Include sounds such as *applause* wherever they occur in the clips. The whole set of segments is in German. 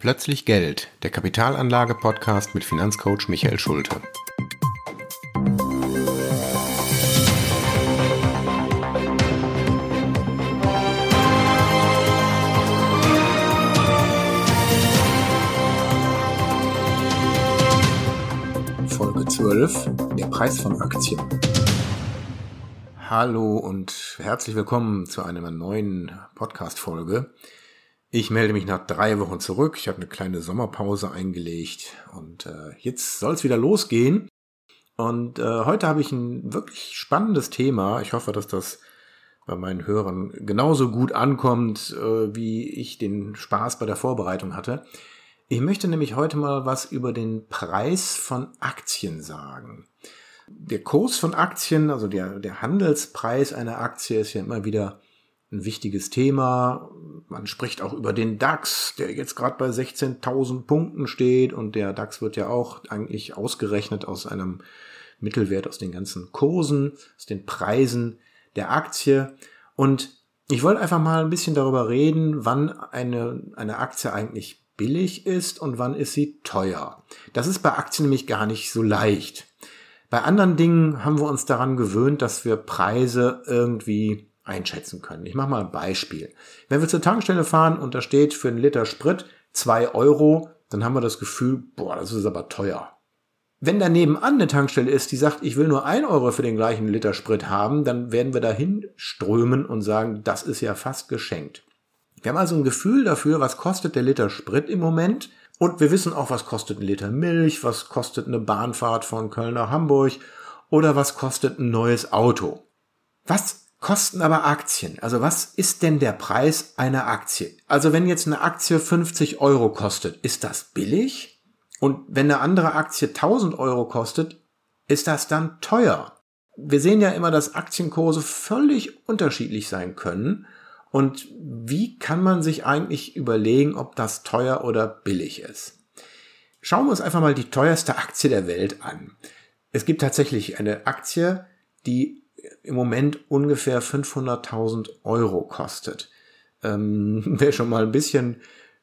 Plötzlich Geld, der Kapitalanlage-Podcast mit Finanzcoach Michael Schulte. Folge 12, der Preis von Aktien. Hallo und herzlich willkommen zu einer neuen Podcast-Folge. Ich melde mich nach drei Wochen zurück. Ich habe eine kleine Sommerpause eingelegt und äh, jetzt soll es wieder losgehen. Und äh, heute habe ich ein wirklich spannendes Thema. Ich hoffe, dass das bei meinen Hörern genauso gut ankommt, äh, wie ich den Spaß bei der Vorbereitung hatte. Ich möchte nämlich heute mal was über den Preis von Aktien sagen. Der Kurs von Aktien, also der, der Handelspreis einer Aktie ist ja immer wieder ein wichtiges Thema. Man spricht auch über den DAX, der jetzt gerade bei 16.000 Punkten steht und der DAX wird ja auch eigentlich ausgerechnet aus einem Mittelwert aus den ganzen Kursen, aus den Preisen der Aktie. Und ich wollte einfach mal ein bisschen darüber reden, wann eine, eine Aktie eigentlich billig ist und wann ist sie teuer. Das ist bei Aktien nämlich gar nicht so leicht. Bei anderen Dingen haben wir uns daran gewöhnt, dass wir Preise irgendwie einschätzen können. Ich mache mal ein Beispiel. Wenn wir zur Tankstelle fahren und da steht für einen Liter Sprit zwei Euro, dann haben wir das Gefühl, boah, das ist aber teuer. Wenn daneben an eine Tankstelle ist, die sagt, ich will nur ein Euro für den gleichen Liter Sprit haben, dann werden wir dahin strömen und sagen, das ist ja fast geschenkt. Wir haben also ein Gefühl dafür, was kostet der Liter Sprit im Moment und wir wissen auch, was kostet ein Liter Milch, was kostet eine Bahnfahrt von Köln nach Hamburg oder was kostet ein neues Auto. Was kosten aber Aktien. Also was ist denn der Preis einer Aktie? Also wenn jetzt eine Aktie 50 Euro kostet, ist das billig? Und wenn eine andere Aktie 1000 Euro kostet, ist das dann teuer? Wir sehen ja immer, dass Aktienkurse völlig unterschiedlich sein können. Und wie kann man sich eigentlich überlegen, ob das teuer oder billig ist? Schauen wir uns einfach mal die teuerste Aktie der Welt an. Es gibt tatsächlich eine Aktie, die im Moment ungefähr 500.000 Euro kostet. Ähm, *laughs* wer schon mal ein bisschen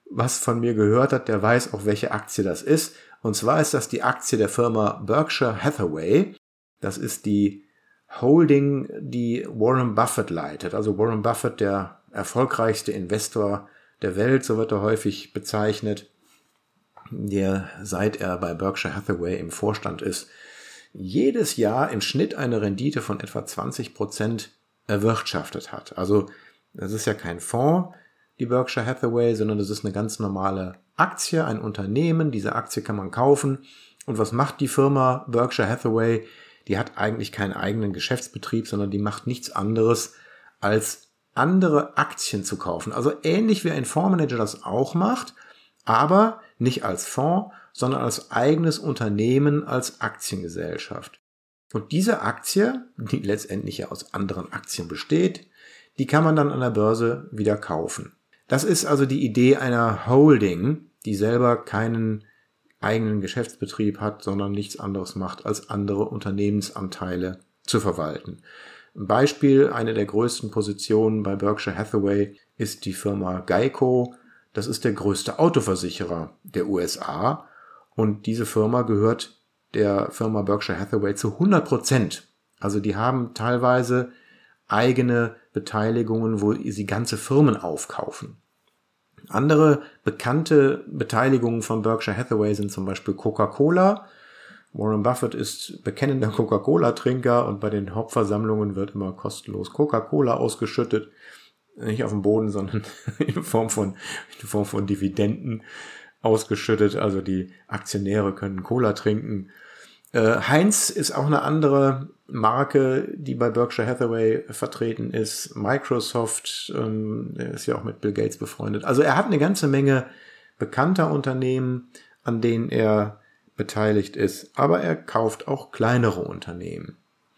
was von mir gehört hat, der weiß auch, welche Aktie das ist. Und zwar ist das die Aktie der Firma Berkshire Hathaway. Das ist die Holding, die Warren Buffett leitet. Also Warren Buffett, der erfolgreichste Investor der Welt, so wird er häufig bezeichnet, der seit er bei Berkshire Hathaway im Vorstand ist, jedes Jahr im Schnitt eine Rendite von etwa 20 Prozent erwirtschaftet hat. Also das ist ja kein Fonds, die Berkshire Hathaway, sondern das ist eine ganz normale Aktie, ein Unternehmen. Diese Aktie kann man kaufen. Und was macht die Firma Berkshire Hathaway? Die hat eigentlich keinen eigenen Geschäftsbetrieb, sondern die macht nichts anderes als andere Aktien zu kaufen. Also ähnlich wie ein Fondsmanager das auch macht, aber nicht als Fonds, sondern als eigenes Unternehmen, als Aktiengesellschaft. Und diese Aktie, die letztendlich ja aus anderen Aktien besteht, die kann man dann an der Börse wieder kaufen. Das ist also die Idee einer Holding, die selber keinen eigenen Geschäftsbetrieb hat, sondern nichts anderes macht, als andere Unternehmensanteile zu verwalten. Ein Beispiel, eine der größten Positionen bei Berkshire Hathaway ist die Firma Geico. Das ist der größte Autoversicherer der USA und diese Firma gehört der Firma Berkshire Hathaway zu 100 Prozent. Also die haben teilweise eigene Beteiligungen, wo sie ganze Firmen aufkaufen. Andere bekannte Beteiligungen von Berkshire Hathaway sind zum Beispiel Coca-Cola. Warren Buffett ist bekennender Coca-Cola-Trinker und bei den Hauptversammlungen wird immer kostenlos Coca-Cola ausgeschüttet. Nicht auf dem Boden, sondern *laughs* in Form von, in Form von Dividenden ausgeschüttet. Also die Aktionäre können Cola trinken. Äh, Heinz ist auch eine andere Marke, die bei Berkshire Hathaway vertreten ist. Microsoft ähm, ist ja auch mit Bill Gates befreundet. Also er hat eine ganze Menge bekannter Unternehmen, an denen er beteiligt ist. Aber er kauft auch kleinere Unternehmen.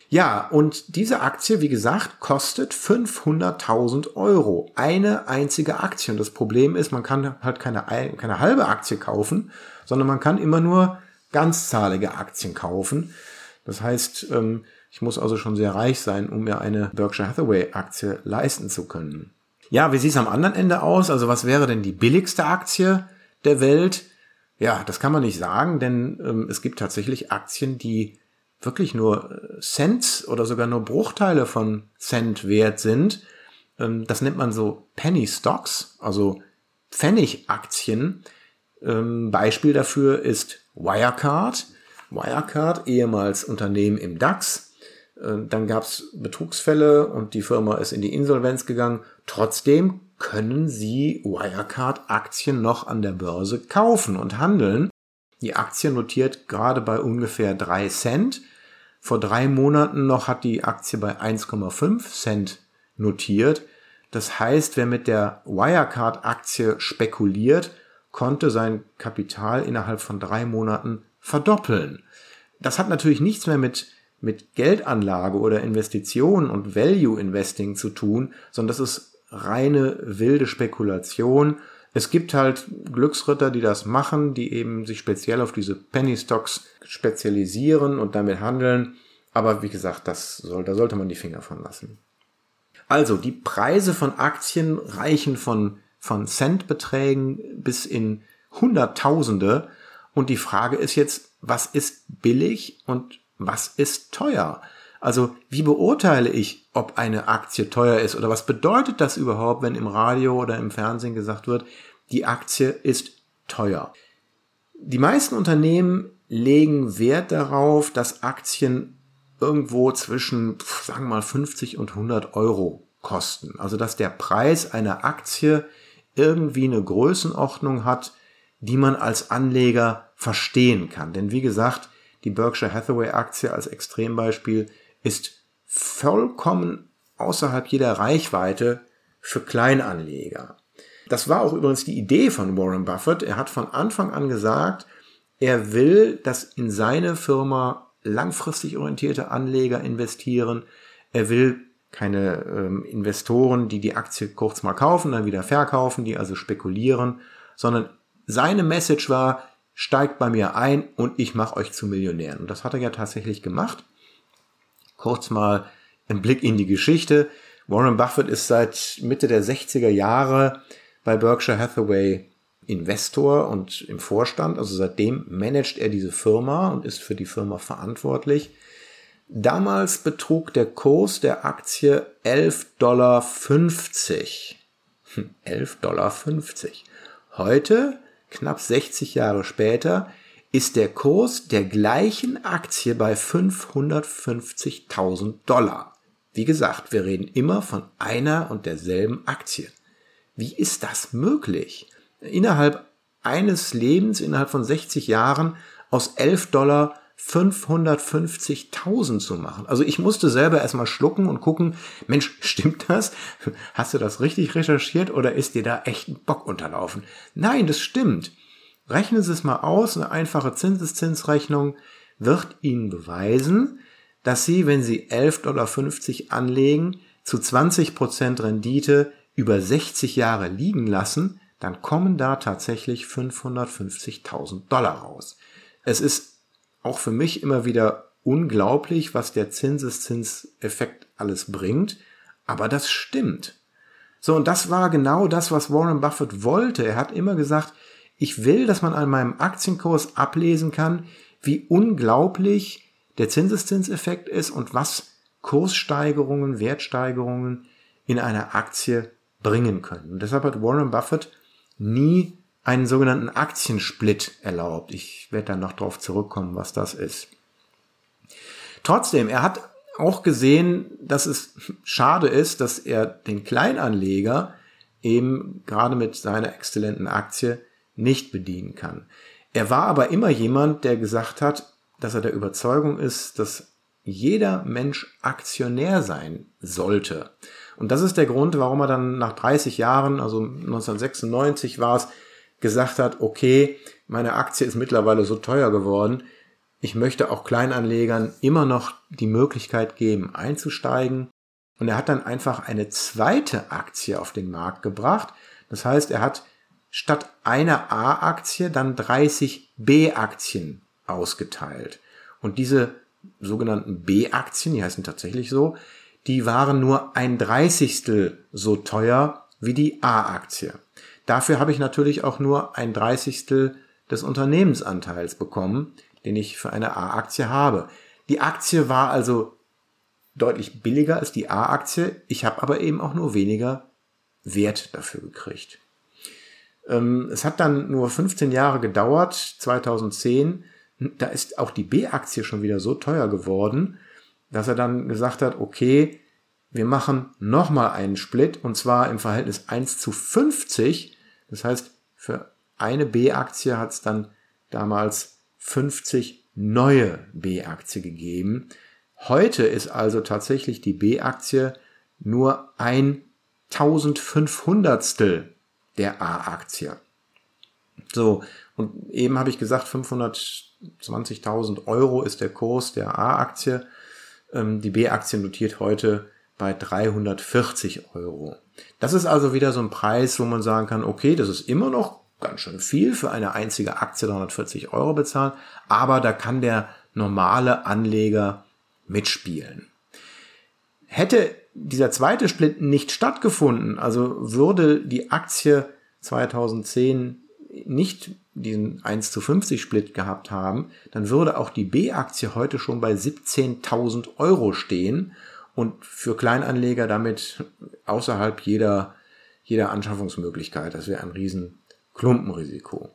Ja, und diese Aktie, wie gesagt, kostet 500.000 Euro. Eine einzige Aktie. Und das Problem ist, man kann halt keine, keine halbe Aktie kaufen, sondern man kann immer nur ganzzahlige Aktien kaufen. Das heißt, ähm, ich muss also schon sehr reich sein, um mir eine Berkshire Hathaway Aktie leisten zu können. Ja, wie sieht es am anderen Ende aus? Also was wäre denn die billigste Aktie? der Welt? Ja, das kann man nicht sagen, denn ähm, es gibt tatsächlich Aktien, die wirklich nur äh, Cent oder sogar nur Bruchteile von Cent wert sind. Ähm, das nennt man so Penny Stocks, also Pfennigaktien. Ähm, Beispiel dafür ist Wirecard. Wirecard, ehemals Unternehmen im DAX. Äh, dann gab es Betrugsfälle und die Firma ist in die Insolvenz gegangen. Trotzdem können Sie Wirecard-Aktien noch an der Börse kaufen und handeln. Die Aktie notiert gerade bei ungefähr drei Cent. Vor drei Monaten noch hat die Aktie bei 1,5 Cent notiert. Das heißt, wer mit der Wirecard-Aktie spekuliert, konnte sein Kapital innerhalb von drei Monaten verdoppeln. Das hat natürlich nichts mehr mit, mit Geldanlage oder Investition und Value Investing zu tun, sondern das ist reine wilde Spekulation. Es gibt halt Glücksritter, die das machen, die eben sich speziell auf diese Penny Stocks spezialisieren und damit handeln. Aber wie gesagt, das soll, da sollte man die Finger von lassen. Also, die Preise von Aktien reichen von, von Centbeträgen bis in Hunderttausende. Und die Frage ist jetzt, was ist billig und was ist teuer? Also wie beurteile ich, ob eine Aktie teuer ist oder was bedeutet das überhaupt, wenn im Radio oder im Fernsehen gesagt wird, die Aktie ist teuer? Die meisten Unternehmen legen Wert darauf, dass Aktien irgendwo zwischen, sagen wir mal, 50 und 100 Euro kosten. Also dass der Preis einer Aktie irgendwie eine Größenordnung hat, die man als Anleger verstehen kann. Denn wie gesagt, die Berkshire Hathaway Aktie als Extrembeispiel ist vollkommen außerhalb jeder Reichweite für Kleinanleger. Das war auch übrigens die Idee von Warren Buffett. Er hat von Anfang an gesagt, er will, dass in seine Firma langfristig orientierte Anleger investieren. Er will keine ähm, Investoren, die die Aktie kurz mal kaufen, dann wieder verkaufen, die also spekulieren, sondern seine Message war, steigt bei mir ein und ich mache euch zu Millionären. Und das hat er ja tatsächlich gemacht kurz mal ein Blick in die Geschichte. Warren Buffett ist seit Mitte der 60er Jahre bei Berkshire Hathaway Investor und im Vorstand. Also seitdem managt er diese Firma und ist für die Firma verantwortlich. Damals betrug der Kurs der Aktie 11,50 Dollar. 11,50 hm, Dollar. Heute, knapp 60 Jahre später, ist der Kurs der gleichen Aktie bei 550.000 Dollar. Wie gesagt, wir reden immer von einer und derselben Aktie. Wie ist das möglich? Innerhalb eines Lebens, innerhalb von 60 Jahren, aus 11 Dollar 550.000 zu machen. Also ich musste selber erstmal schlucken und gucken, Mensch, *laughs* stimmt das? Hast du das richtig recherchiert oder ist dir da echt ein Bock unterlaufen? Nein, das stimmt. Rechnen Sie es mal aus, eine einfache Zinseszinsrechnung wird Ihnen beweisen, dass Sie, wenn Sie 11,50 Dollar anlegen, zu 20% Rendite über 60 Jahre liegen lassen, dann kommen da tatsächlich 550.000 Dollar raus. Es ist auch für mich immer wieder unglaublich, was der Zinseszinseffekt alles bringt, aber das stimmt. So, und das war genau das, was Warren Buffett wollte. Er hat immer gesagt, ich will, dass man an meinem Aktienkurs ablesen kann, wie unglaublich der Zinseszinseffekt ist und was Kurssteigerungen, Wertsteigerungen in einer Aktie bringen können. Und deshalb hat Warren Buffett nie einen sogenannten Aktiensplit erlaubt. Ich werde dann noch darauf zurückkommen, was das ist. Trotzdem, er hat auch gesehen, dass es schade ist, dass er den Kleinanleger eben gerade mit seiner exzellenten Aktie nicht bedienen kann. Er war aber immer jemand, der gesagt hat, dass er der Überzeugung ist, dass jeder Mensch Aktionär sein sollte. Und das ist der Grund, warum er dann nach 30 Jahren, also 1996 war es, gesagt hat, okay, meine Aktie ist mittlerweile so teuer geworden, ich möchte auch Kleinanlegern immer noch die Möglichkeit geben, einzusteigen. Und er hat dann einfach eine zweite Aktie auf den Markt gebracht. Das heißt, er hat statt einer A-Aktie dann 30 B-Aktien ausgeteilt. Und diese sogenannten B-Aktien, die heißen tatsächlich so, die waren nur ein Dreißigstel so teuer wie die A-Aktie. dafür habe ich natürlich auch nur ein Dreißigstel des Unternehmensanteils bekommen, den ich für eine A-Aktie habe. Die Aktie war also deutlich billiger als die A-Aktie. Ich habe aber eben auch nur weniger Wert dafür gekriegt. Ähm, es hat dann nur 15 Jahre gedauert, 2010. Da ist auch die B-Aktie schon wieder so teuer geworden, dass er dann gesagt hat, okay, wir machen nochmal einen Split und zwar im Verhältnis 1 zu 50. Das heißt, für eine B-Aktie hat es dann damals 50 neue B-Aktie gegeben. Heute ist also tatsächlich die B-Aktie nur ein 1500stel der A-Aktie. So, und eben habe ich gesagt, 520.000 Euro ist der Kurs der A-Aktie. Ähm, die B-Aktie notiert heute bei 340 Euro. Das ist also wieder so ein Preis, wo man sagen kann, okay, das ist immer noch ganz schön viel für eine einzige Aktie 340 Euro bezahlen, aber da kann der normale Anleger mitspielen. Hätte dieser zweite Split nicht stattgefunden, also würde die Aktie 2010 nicht diesen 1 zu 50 Split gehabt haben, dann würde auch die B-Aktie heute schon bei 17.000 Euro stehen und für Kleinanleger damit außerhalb jeder, jeder Anschaffungsmöglichkeit. Das wäre ein riesen Klumpenrisiko.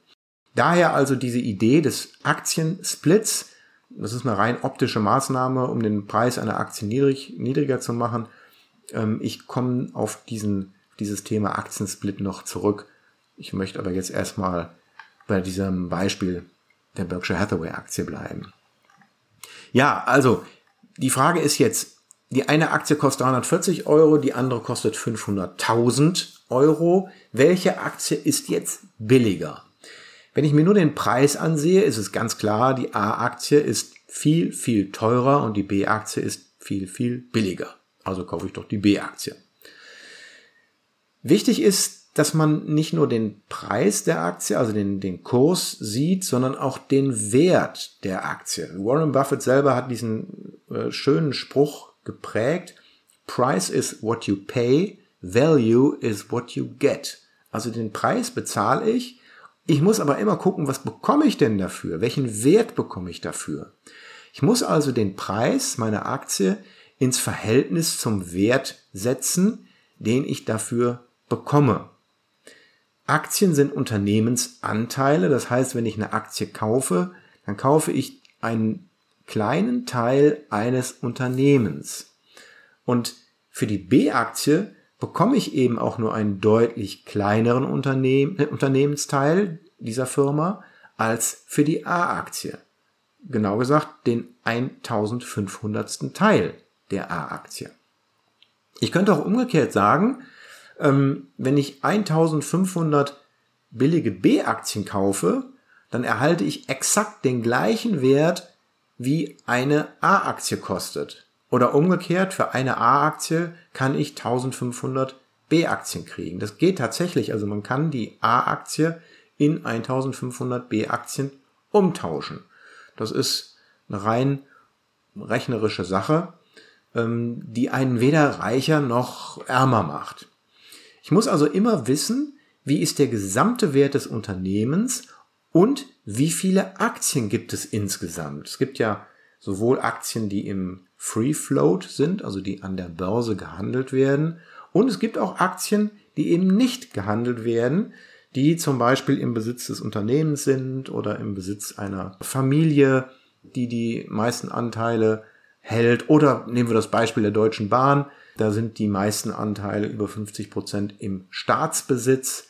Daher also diese Idee des Aktiensplits. Das ist eine rein optische Maßnahme, um den Preis einer Aktie niedrig, niedriger zu machen. Ähm, ich komme auf diesen, dieses Thema Aktiensplit noch zurück. Ich möchte aber jetzt erstmal bei diesem Beispiel der Berkshire Hathaway Aktie bleiben. Ja, also die Frage ist jetzt, die eine Aktie kostet 340 Euro, die andere kostet 500.000 Euro. Welche Aktie ist jetzt billiger? Wenn ich mir nur den Preis ansehe, ist es ganz klar, die A-Aktie ist viel, viel teurer und die B-Aktie ist viel, viel billiger. Also kaufe ich doch die B-Aktie. Wichtig ist, dass man nicht nur den Preis der Aktie, also den, den Kurs sieht, sondern auch den Wert der Aktie. Warren Buffett selber hat diesen äh, schönen Spruch geprägt. Price is what you pay, value is what you get. Also den Preis bezahle ich. Ich muss aber immer gucken, was bekomme ich denn dafür? Welchen Wert bekomme ich dafür? Ich muss also den Preis meiner Aktie ins Verhältnis zum Wert setzen, den ich dafür bekomme. Aktien sind Unternehmensanteile, das heißt, wenn ich eine Aktie kaufe, dann kaufe ich einen kleinen Teil eines Unternehmens. Und für die B-Aktie bekomme ich eben auch nur einen deutlich kleineren Unternehmen, Unternehmensteil dieser Firma als für die A-Aktie. Genau gesagt, den 1500. Teil der A-Aktie. Ich könnte auch umgekehrt sagen, ähm, wenn ich 1500 billige B-Aktien kaufe, dann erhalte ich exakt den gleichen Wert, wie eine A-Aktie kostet. Oder umgekehrt, für eine A-Aktie kann ich 1500 B-Aktien kriegen. Das geht tatsächlich. Also man kann die A-Aktie in 1500 B-Aktien umtauschen. Das ist eine rein rechnerische Sache. Ähm, die einen weder reicher noch ärmer macht. Ich muss also immer wissen, wie ist der gesamte Wert des Unternehmens und wie viele Aktien gibt es insgesamt. Es gibt ja sowohl Aktien, die im Free Float sind, also die an der Börse gehandelt werden, und es gibt auch Aktien, die eben nicht gehandelt werden, die zum Beispiel im Besitz des Unternehmens sind oder im Besitz einer Familie, die die meisten Anteile hält. Oder nehmen wir das Beispiel der Deutschen Bahn. Da sind die meisten Anteile über 50 Prozent im Staatsbesitz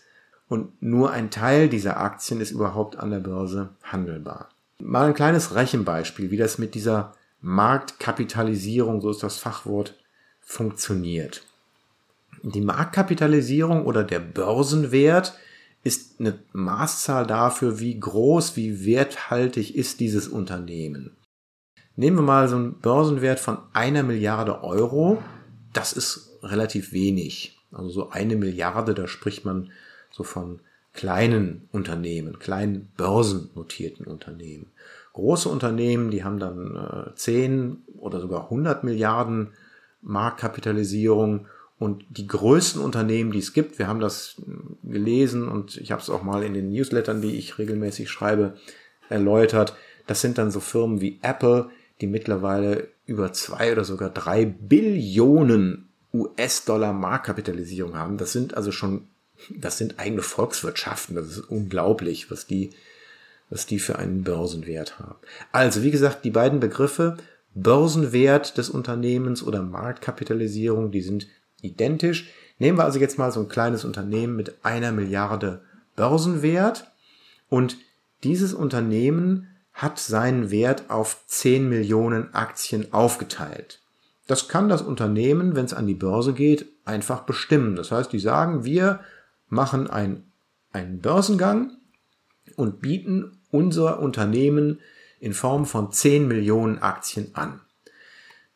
und nur ein Teil dieser Aktien ist überhaupt an der Börse handelbar. Mal ein kleines Rechenbeispiel, wie das mit dieser Marktkapitalisierung, so ist das Fachwort, funktioniert. Die Marktkapitalisierung oder der Börsenwert ist eine Maßzahl dafür, wie groß, wie werthaltig ist dieses Unternehmen. Nehmen wir mal so einen Börsenwert von einer Milliarde Euro. Das ist relativ wenig. Also so eine Milliarde, da spricht man so von kleinen Unternehmen, kleinen börsennotierten Unternehmen. Große Unternehmen, die haben dann äh, 10 oder sogar 100 Milliarden Marktkapitalisierung Und die größten Unternehmen, die es gibt, wir haben das gelesen und ich habe es auch mal in den Newslettern, die ich regelmäßig schreibe, erläutert. Das sind dann so Firmen wie Apple, die mittlerweile über zwei oder sogar drei Billionen US-Dollar Marktkapitalisierung haben. Das sind also schon, das sind eigene Volkswirtschaften. Das ist unglaublich, was die, was die für einen Börsenwert haben. Also, wie gesagt, die beiden Begriffe Börsenwert des Unternehmens oder Marktkapitalisierung, die sind identisch. Nehmen wir also jetzt mal so ein kleines Unternehmen mit einer Milliarde Börsenwert und dieses Unternehmen hat seinen Wert auf 10 Millionen Aktien aufgeteilt. Das kann das Unternehmen, wenn es an die Börse geht, einfach bestimmen. Das heißt, die sagen, wir machen ein, einen Börsengang und bieten unser Unternehmen in Form von 10 Millionen Aktien an.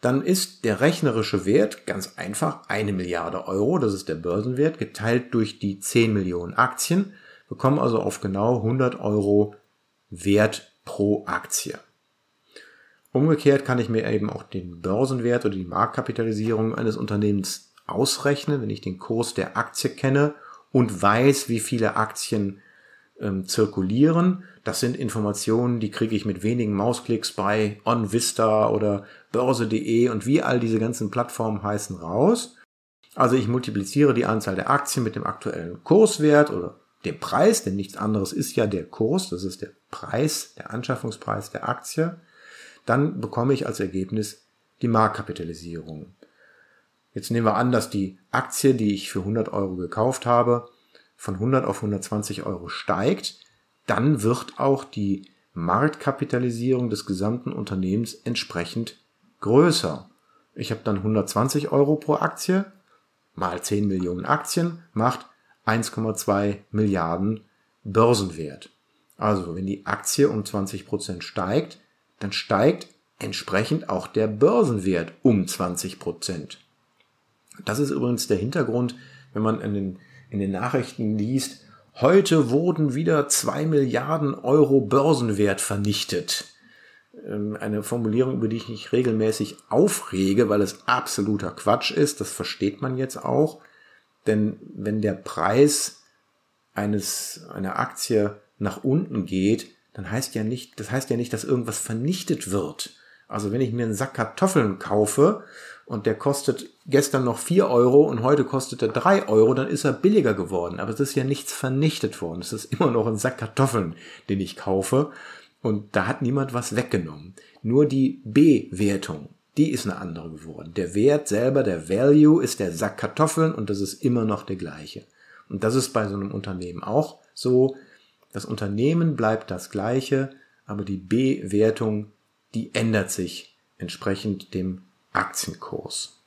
Dann ist der rechnerische Wert ganz einfach eine Milliarde Euro, das ist der Börsenwert, geteilt durch die 10 Millionen Aktien, bekommen also auf genau 100 Euro Wert pro Aktie. Umgekehrt kann ich mir eben auch den Börsenwert oder die Marktkapitalisierung eines Unternehmens ausrechnen, wenn ich den Kurs der Aktie kenne und weiß, wie viele Aktien ähm, zirkulieren. Das sind Informationen, die kriege ich mit wenigen Mausklicks bei OnVista oder Börse.de und wie all diese ganzen Plattformen heißen raus. Also ich multipliziere die Anzahl der Aktien mit dem aktuellen Kurswert oder dem Preis, denn nichts anderes ist ja der Kurs, das ist der Preis, der Anschaffungspreis der Aktie, dann bekomme ich als Ergebnis die Marktkapitalisierung. Jetzt nehmen wir an, dass die Aktie, die ich für 100 Euro gekauft habe, von 100 auf 120 Euro steigt, dann wird auch die Marktkapitalisierung des gesamten Unternehmens entsprechend größer. Ich habe dann 120 Euro pro Aktie, mal 10 Millionen Aktien, macht 1,2 Milliarden Börsenwert. Also wenn die Aktie um 20 Prozent steigt, dann steigt entsprechend auch der Börsenwert um 20%. Prozent. Das ist übrigens der Hintergrund, wenn man in den, in den Nachrichten liest, heute wurden wieder 2 Milliarden Euro Börsenwert vernichtet. Ähm, eine Formulierung, über die ich mich regelmäßig aufrege, weil es absoluter Quatsch ist. Das versteht man jetzt auch. Denn wenn der Preis eines, einer Aktie nach unten geht, dann heißt ja nicht, das heißt ja nicht, dass irgendwas vernichtet wird. Also wenn ich mir einen Sack Kartoffeln kaufe und der kostet gestern noch vier Euro und heute kostet er drei Euro, dann ist er billiger geworden. Aber es ist ja nichts vernichtet worden. Es ist immer noch ein Sack Kartoffeln, den ich kaufe. Und da hat niemand was weggenommen. Nur die Bewertung, die ist eine andere geworden. Der Wert selber, der Value ist der Sack Kartoffeln und das ist immer noch der gleiche. Und das ist bei so einem Unternehmen auch so. Das Unternehmen bleibt das gleiche, aber die Bewertung, die ändert sich entsprechend dem Aktienkurs.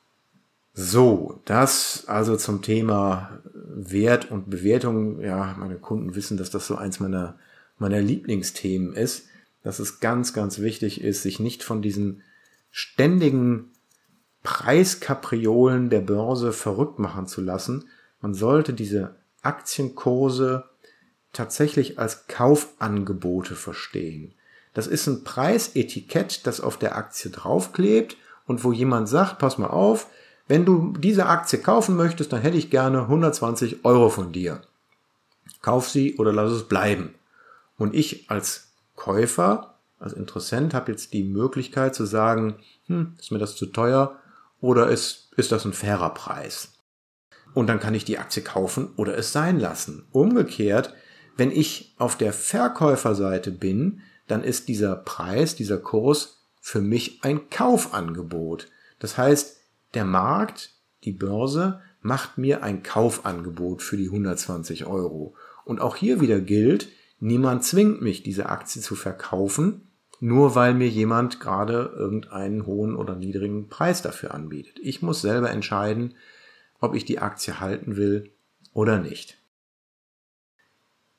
So, das also zum Thema Wert und Bewertung. Ja, meine Kunden wissen, dass das so eins meiner, meiner Lieblingsthemen ist, dass es ganz, ganz wichtig ist, sich nicht von diesen ständigen Preiskapriolen der Börse verrückt machen zu lassen. Man sollte diese Aktienkurse tatsächlich als Kaufangebote verstehen. Das ist ein Preisetikett, das auf der Aktie draufklebt und wo jemand sagt, pass mal auf, wenn du diese Aktie kaufen möchtest, dann hätte ich gerne 120 Euro von dir. Kauf sie oder lass es bleiben. Und ich als Käufer, als Interessent, habe jetzt die Möglichkeit zu sagen, hm, ist mir das zu teuer oder ist, ist das ein fairer Preis? Und dann kann ich die Aktie kaufen oder es sein lassen. Umgekehrt wenn ich auf der Verkäuferseite bin, dann ist dieser Preis, dieser Kurs für mich ein Kaufangebot. Das heißt, der Markt, die Börse, macht mir ein Kaufangebot für die 120 Euro. Und auch hier wieder gilt, niemand zwingt mich, diese Aktie zu verkaufen, nur weil mir jemand gerade irgendeinen hohen oder niedrigen Preis dafür anbietet. Ich muss selber entscheiden, ob ich die Aktie halten will oder nicht.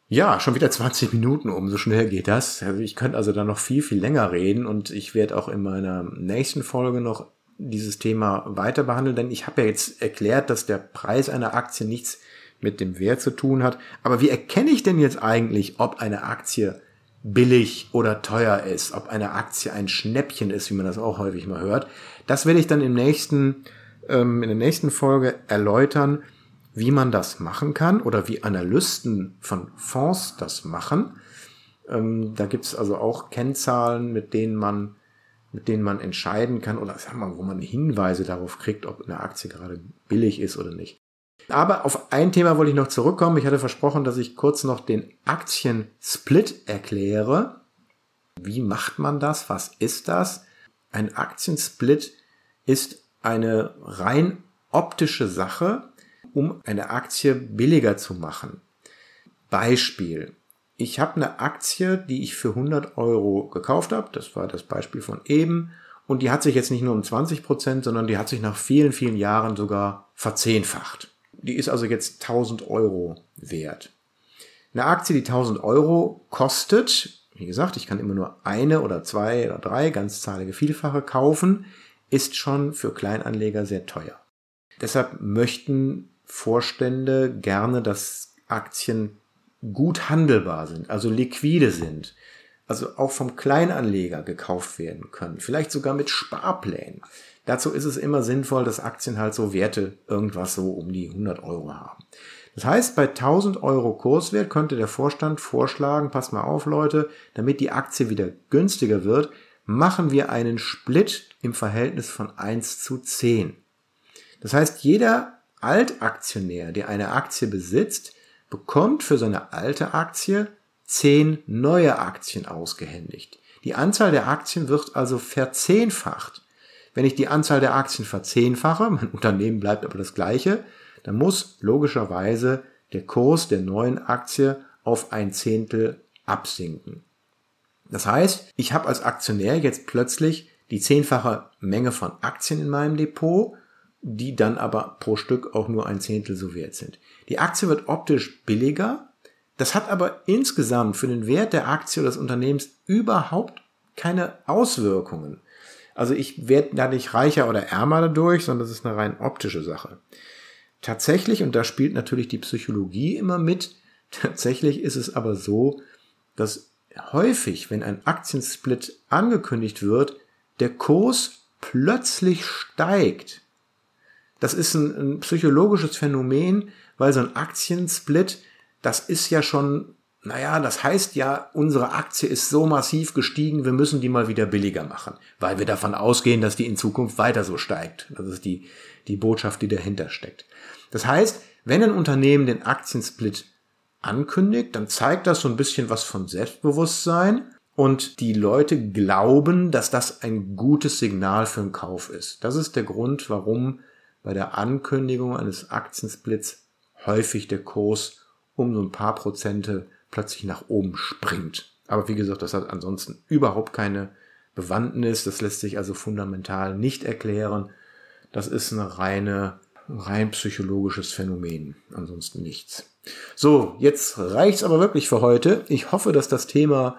Ja, schon wieder 20 Minuten um, so schnell geht das. Ich könnte also da noch viel, viel länger reden und ich werde auch in meiner nächsten Folge noch dieses Thema weiter behandeln, denn ich habe ja jetzt erklärt, dass der Preis einer Aktie nichts mit dem Wert zu tun hat. Aber wie erkenne ich denn jetzt eigentlich, ob eine Aktie billig oder teuer ist, ob eine Aktie ein Schnäppchen ist, wie man das auch häufig mal hört? Das werde ich dann im nächsten ähm, in der nächsten Folge erläutern, wie man das machen kann oder wie Analysten von Fonds das machen. Ähm, da gibt's also auch Kennzahlen, mit denen man mit denen man entscheiden kann oder wir mal, wo man Hinweise darauf kriegt, ob eine Aktie gerade billig ist oder nicht. Aber auf ein Thema wollte ich noch zurückkommen. Ich hatte versprochen, dass ich kurz noch den Aktiensplit erkläre. Wie macht man das? Was ist das? Ein Aktiensplit ist eine rein optische Sache, um eine Aktie billiger zu machen. Beispiel. Ich habe eine Aktie, die ich für 100 Euro gekauft habe. Das war das Beispiel von eben. Und die hat sich jetzt nicht nur um 20 Prozent, sondern die hat sich nach vielen, vielen Jahren sogar verzehnfacht. Die ist also jetzt 1000 Euro wert. Eine Aktie, die 1000 Euro kostet, wie gesagt, ich kann immer nur eine oder zwei oder drei ganzzahlige Vielfache kaufen, ist schon für Kleinanleger sehr teuer. Deshalb möchten Vorstände gerne, dass Aktien gut handelbar sind, also liquide sind, also auch vom Kleinanleger gekauft werden können, vielleicht sogar mit Sparplänen. Dazu ist es immer sinnvoll, dass Aktien halt so Werte irgendwas so um die 100 Euro haben. Das heißt, bei 1000 Euro Kurswert könnte der Vorstand vorschlagen, passt mal auf Leute, damit die Aktie wieder günstiger wird, machen wir einen Split im Verhältnis von 1 zu 10. Das heißt, jeder Altaktionär, der eine Aktie besitzt, bekommt für seine alte Aktie 10 neue Aktien ausgehändigt. Die Anzahl der Aktien wird also verzehnfacht. Wenn ich die Anzahl der Aktien verzehnfache, mein *laughs* Unternehmen bleibt aber das gleiche, dann muss logischerweise der Kurs der neuen Aktie auf ein Zehntel absinken. Das heißt, ich habe als Aktionär jetzt plötzlich die zehnfache Menge von Aktien in meinem Depot, die dann aber pro Stück auch nur ein Zehntel so wert sind. Die Aktie wird optisch billiger, das hat aber insgesamt für den Wert der Aktie oder des Unternehmens überhaupt keine Auswirkungen. Also ich werde da nicht reicher oder ärmer dadurch, sondern das ist eine rein optische Sache. Tatsächlich, und da spielt natürlich die Psychologie immer mit, *laughs* tatsächlich ist es aber so, dass häufig, wenn ein Aktiensplit angekündigt wird, der Kurs plötzlich steigt. Das ist ein, ein psychologisches Phänomen, weil so ein Aktiensplit, das ist ja schon naja, das heißt ja, unsere Aktie ist so massiv gestiegen, wir müssen die mal wieder billiger machen, weil wir davon ausgehen, dass die in Zukunft weiter so steigt. Das ist die, die Botschaft, die dahinter steckt. Das heißt, wenn ein Unternehmen den Aktiensplit ankündigt, dann zeigt das so ein bisschen was von Selbstbewusstsein und die Leute glauben, dass das ein gutes Signal für einen Kauf ist. Das ist der Grund, warum bei der Ankündigung eines Aktiensplits häufig der Kurs um so ein paar Prozente plötzlich nach oben springt. Aber wie gesagt, das hat ansonsten überhaupt keine Bewandtnis. Das lässt sich also fundamental nicht erklären. Das ist eine reine, rein psychologisches Phänomen. Ansonsten nichts. So, jetzt reicht's aber wirklich für heute. Ich hoffe, dass das Thema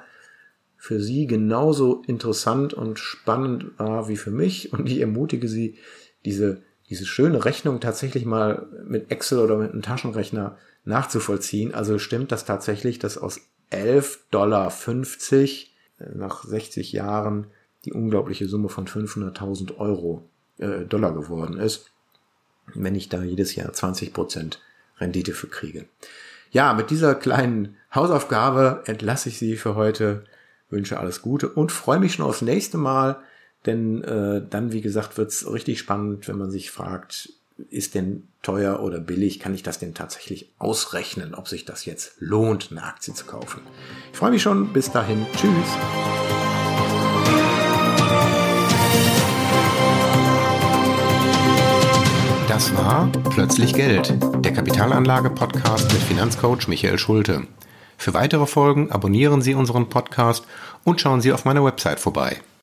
für Sie genauso interessant und spannend war wie für mich und ich ermutige Sie, diese, diese schöne Rechnung tatsächlich mal mit Excel oder mit einem Taschenrechner nachzuvollziehen. Also stimmt das tatsächlich, dass aus 11,50 Dollar äh, nach 60 Jahren die unglaubliche Summe von 500.000 Euro äh, Dollar geworden ist, wenn ich da jedes Jahr 20% Rendite für kriege. Ja, mit dieser kleinen Hausaufgabe entlasse ich Sie für heute, wünsche alles Gute und freue mich schon aufs nächste Mal, denn äh, dann, wie gesagt, wird's richtig spannend, wenn man sich fragt, ist denn teuer oder billig? Kann ich das denn tatsächlich ausrechnen, ob sich das jetzt lohnt, eine Aktie zu kaufen? Ich freue mich schon. Bis dahin. Tschüss. Das war Plötzlich Geld, der Kapitalanlage-Podcast mit Finanzcoach Michael Schulte. Für weitere Folgen abonnieren Sie unseren Podcast und schauen Sie auf meiner Website vorbei